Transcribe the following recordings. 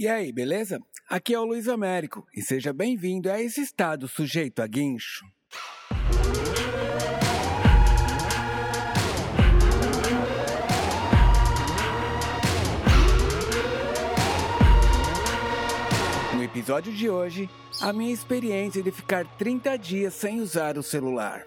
E aí, beleza? Aqui é o Luiz Américo e seja bem-vindo a esse estado sujeito a guincho. No episódio de hoje, a minha experiência de ficar 30 dias sem usar o celular.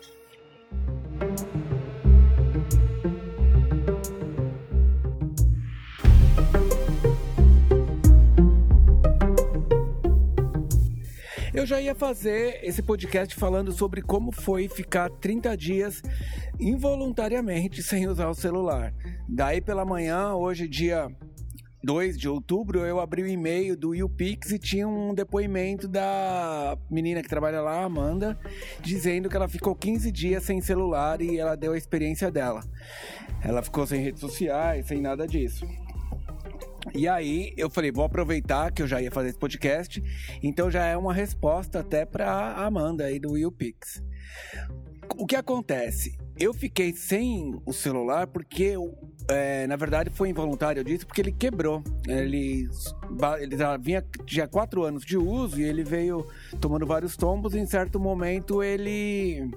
Eu já ia fazer esse podcast falando sobre como foi ficar 30 dias involuntariamente sem usar o celular. Daí pela manhã, hoje dia 2 de outubro, eu abri o e-mail do YouPix e tinha um depoimento da menina que trabalha lá, Amanda, dizendo que ela ficou 15 dias sem celular e ela deu a experiência dela. Ela ficou sem redes sociais, sem nada disso. E aí eu falei, vou aproveitar que eu já ia fazer esse podcast, então já é uma resposta até para Amanda aí do Will Pix. O que acontece? Eu fiquei sem o celular porque é, na verdade foi involuntário disso porque ele quebrou. Ele, ele já vinha já quatro anos de uso e ele veio tomando vários tombos. E em certo momento ele,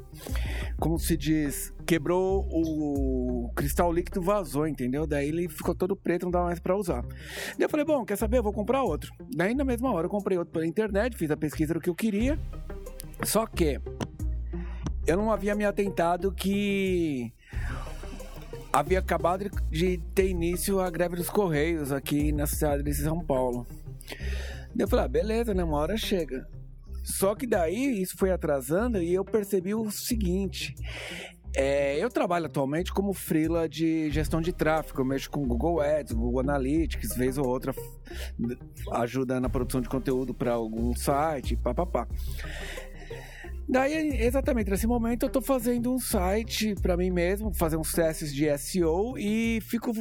como se diz, quebrou o cristal líquido, vazou, entendeu? Daí ele ficou todo preto, não dava mais para usar. Daí eu falei, bom, quer saber? Eu vou comprar outro. Daí na mesma hora eu comprei outro pela internet, fiz a pesquisa do que eu queria. Só que eu não havia me atentado que havia acabado de ter início a greve dos Correios aqui na cidade de São Paulo. Eu falei, ah, beleza, né? Uma hora chega. Só que daí isso foi atrasando e eu percebi o seguinte. É, eu trabalho atualmente como freela de gestão de tráfego. Eu mexo com Google Ads, Google Analytics, vez ou outra ajuda na produção de conteúdo para algum site, papapá. Daí, exatamente nesse momento, eu estou fazendo um site para mim mesmo, fazer uns testes de SEO e fico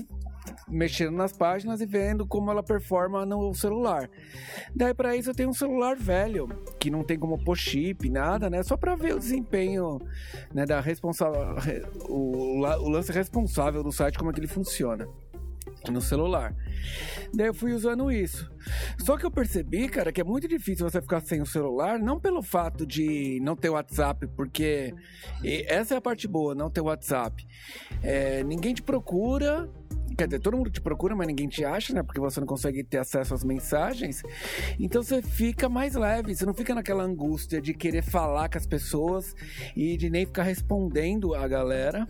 mexendo nas páginas e vendo como ela performa no celular. Daí para isso eu tenho um celular velho que não tem como pôr chip, nada, né? Só para ver o desempenho, né, da responsável o, o lance responsável do site como é que ele funciona no celular. Daí eu fui usando isso. Só que eu percebi, cara, que é muito difícil você ficar sem o celular, não pelo fato de não ter WhatsApp, porque essa é a parte boa, não ter WhatsApp. É, ninguém te procura, Quer dizer, todo mundo te procura, mas ninguém te acha, né? Porque você não consegue ter acesso às mensagens. Então você fica mais leve, você não fica naquela angústia de querer falar com as pessoas e de nem ficar respondendo a galera.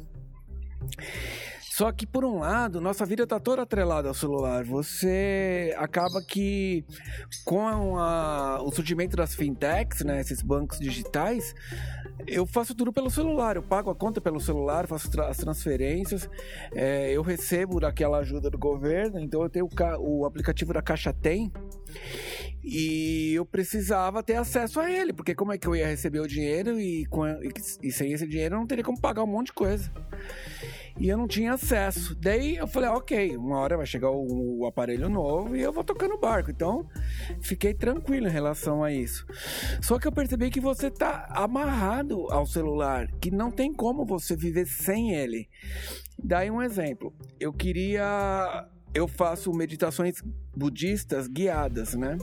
Só que, por um lado, nossa vida está toda atrelada ao celular. Você acaba que, com a, o surgimento das fintechs, né, esses bancos digitais, eu faço tudo pelo celular. Eu pago a conta pelo celular, faço tra as transferências, é, eu recebo daquela ajuda do governo. Então, eu tenho o, o aplicativo da Caixa Tem. E eu precisava ter acesso a ele, porque como é que eu ia receber o dinheiro e, e, e sem esse dinheiro eu não teria como pagar um monte de coisa e eu não tinha acesso. Daí eu falei, ok, uma hora vai chegar o, o aparelho novo e eu vou tocar no barco. Então fiquei tranquilo em relação a isso. Só que eu percebi que você tá amarrado ao celular, que não tem como você viver sem ele. Daí um exemplo, eu queria. Eu faço meditações budistas guiadas, né?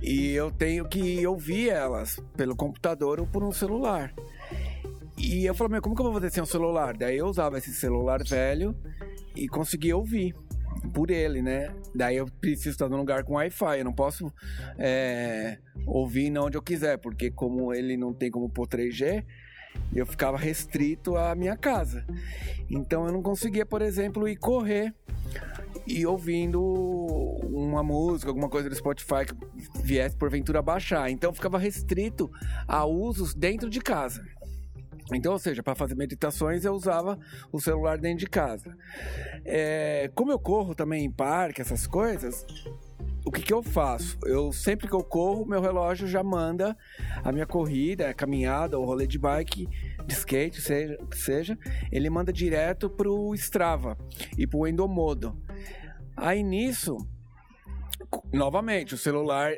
E eu tenho que ouvir elas pelo computador ou por um celular. E eu falei, meu, como que eu vou fazer sem um celular? Daí eu usava esse celular velho e conseguia ouvir por ele, né? Daí eu preciso estar num lugar com Wi-Fi, eu não posso é, ouvir onde eu quiser, porque como ele não tem como pôr 3G, eu ficava restrito à minha casa. Então eu não conseguia, por exemplo, ir correr e ouvindo uma música, alguma coisa do Spotify que viesse porventura baixar. Então eu ficava restrito a usos dentro de casa. Então, ou seja, para fazer meditações eu usava o celular dentro de casa. É, como eu corro também em parque, essas coisas, o que, que eu faço? Eu sempre que eu corro, meu relógio já manda a minha corrida, a caminhada, o rolê de bike, de skate, seja, seja, ele manda direto pro Strava e pro Endomodo. Aí nisso, novamente, o celular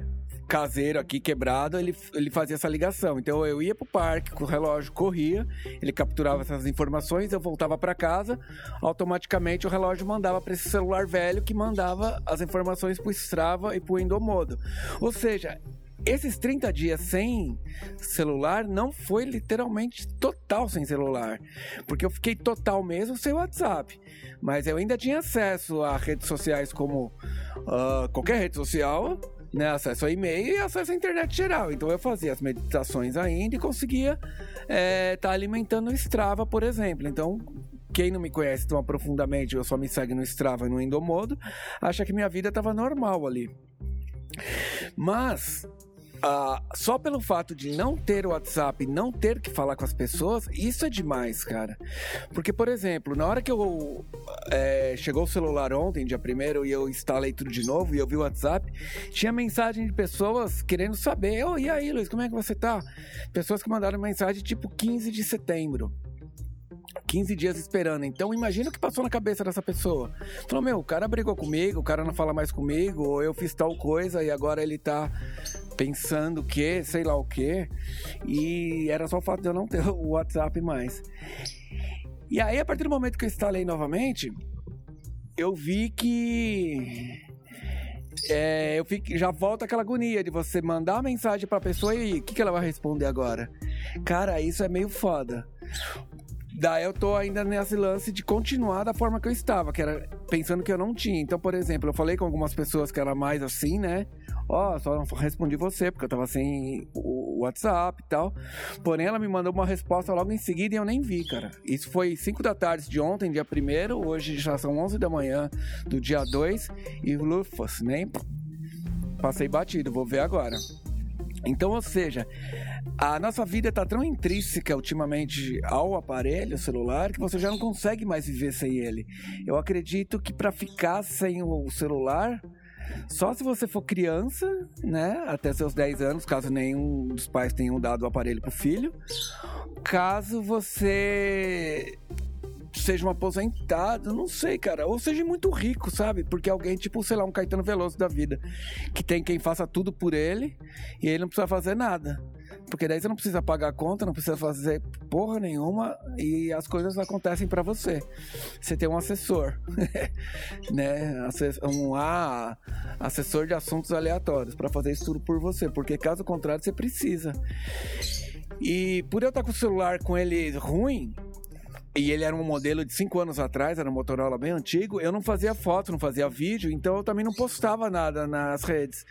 caseiro aqui quebrado, ele, ele fazia essa ligação. Então eu ia pro parque com o relógio, corria, ele capturava essas informações, eu voltava para casa, automaticamente o relógio mandava para esse celular velho que mandava as informações pro Strava e pro Endomodo. Ou seja, esses 30 dias sem celular não foi literalmente total sem celular. Porque eu fiquei total mesmo sem WhatsApp. Mas eu ainda tinha acesso a redes sociais como uh, qualquer rede social, né, acesso a e-mail e acesso à internet geral. Então eu fazia as meditações ainda e conseguia estar é, tá alimentando o Strava, por exemplo. Então quem não me conhece tão profundamente, ou só me segue no Strava e no Endomodo, acha que minha vida estava normal ali. Mas Uh, só pelo fato de não ter o WhatsApp, não ter que falar com as pessoas, isso é demais, cara. Porque, por exemplo, na hora que eu é, chegou o celular ontem, dia primeiro, e eu instalei tudo de novo e eu vi o WhatsApp, tinha mensagem de pessoas querendo saber: oh, e aí, Luiz, como é que você tá? Pessoas que mandaram mensagem tipo 15 de setembro. 15 dias esperando. Então imagina o que passou na cabeça dessa pessoa. Falou, meu, o cara brigou comigo, o cara não fala mais comigo, ou eu fiz tal coisa e agora ele tá pensando que, sei lá o que. E era só o fato de eu não ter o WhatsApp mais. E aí, a partir do momento que eu instalei novamente, eu vi que é, eu fico, já volta aquela agonia de você mandar a mensagem pra pessoa e o que, que ela vai responder agora? Cara, isso é meio foda. Daí eu tô ainda nesse lance de continuar da forma que eu estava, que era pensando que eu não tinha. Então, por exemplo, eu falei com algumas pessoas que era mais assim, né? Ó, oh, só não respondi você, porque eu tava sem o WhatsApp e tal. Porém, ela me mandou uma resposta logo em seguida e eu nem vi, cara. Isso foi 5 da tarde de ontem, dia 1 hoje já são 11 da manhã do dia 2 e Lufas, nem passei batido, vou ver agora. Então, ou seja, a nossa vida está tão intrínseca ultimamente ao aparelho celular que você já não consegue mais viver sem ele. Eu acredito que para ficar sem o celular, só se você for criança, né, até seus 10 anos, caso nenhum dos pais tenham dado o aparelho pro filho, caso você seja um aposentado, não sei, cara. Ou seja muito rico, sabe? Porque alguém, tipo, sei lá, um Caetano Veloso da vida, que tem quem faça tudo por ele e ele não precisa fazer nada. Porque daí você não precisa pagar a conta, não precisa fazer porra nenhuma e as coisas acontecem para você. Você tem um assessor, né? Um ah, assessor de assuntos aleatórios para fazer isso tudo por você, porque caso contrário você precisa. E por eu estar com o celular com ele ruim, e ele era um modelo de 5 anos atrás, era um Motorola bem antigo. Eu não fazia foto, não fazia vídeo, então eu também não postava nada nas redes.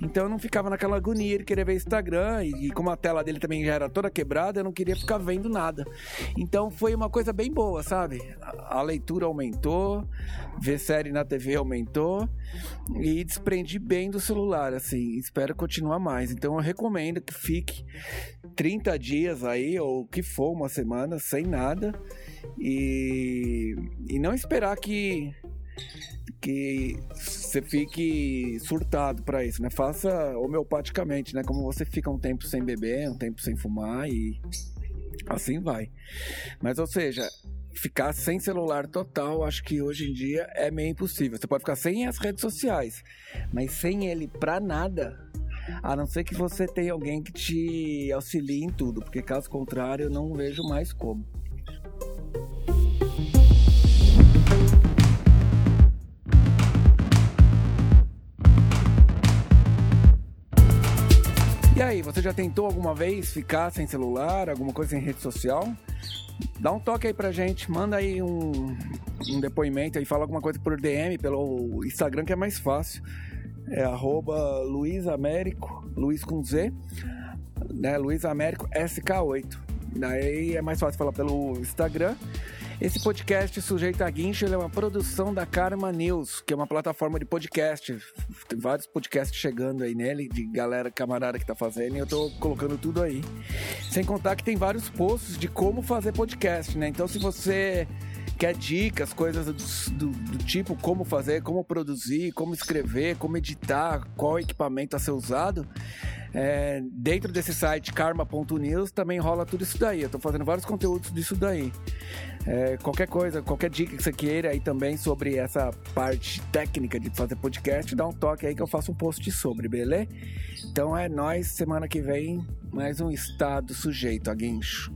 Então eu não ficava naquela agonia de querer ver Instagram. E, e como a tela dele também já era toda quebrada, eu não queria ficar vendo nada. Então foi uma coisa bem boa, sabe? A, a leitura aumentou, ver série na TV aumentou. E desprendi bem do celular, assim. Espero continuar mais. Então eu recomendo que fique 30 dias aí, ou que for, uma semana, sem nada. E, e não esperar que que você fique surtado para isso, né? Faça homeopaticamente, né? Como você fica um tempo sem beber, um tempo sem fumar e assim vai. Mas ou seja, ficar sem celular total, acho que hoje em dia é meio impossível. Você pode ficar sem as redes sociais, mas sem ele para nada, a não ser que você tenha alguém que te auxilie em tudo, porque caso contrário, eu não vejo mais como. Já tentou alguma vez ficar sem celular, alguma coisa sem rede social? Dá um toque aí pra gente, manda aí um, um depoimento aí, fala alguma coisa por DM, pelo Instagram que é mais fácil é arroba Luiz Américo, Luiz com Z, né? Luiz Américo SK8. Daí é mais fácil falar pelo Instagram. Esse podcast Sujeito a Guincho é uma produção da Karma News, que é uma plataforma de podcast. Tem vários podcasts chegando aí nele, de galera camarada que tá fazendo, e eu tô colocando tudo aí. Sem contar que tem vários posts de como fazer podcast, né? Então se você quer dicas, coisas do, do, do, tipo como fazer, como produzir, como escrever, como editar, qual equipamento a ser usado, é, dentro desse site karma.news também rola tudo isso daí. Eu tô fazendo vários conteúdos disso daí. É, qualquer coisa, qualquer dica que você queira aí também sobre essa parte técnica de fazer podcast, dá um toque aí que eu faço um post sobre, beleza? Então é nós semana que vem, mais um estado sujeito a guincho.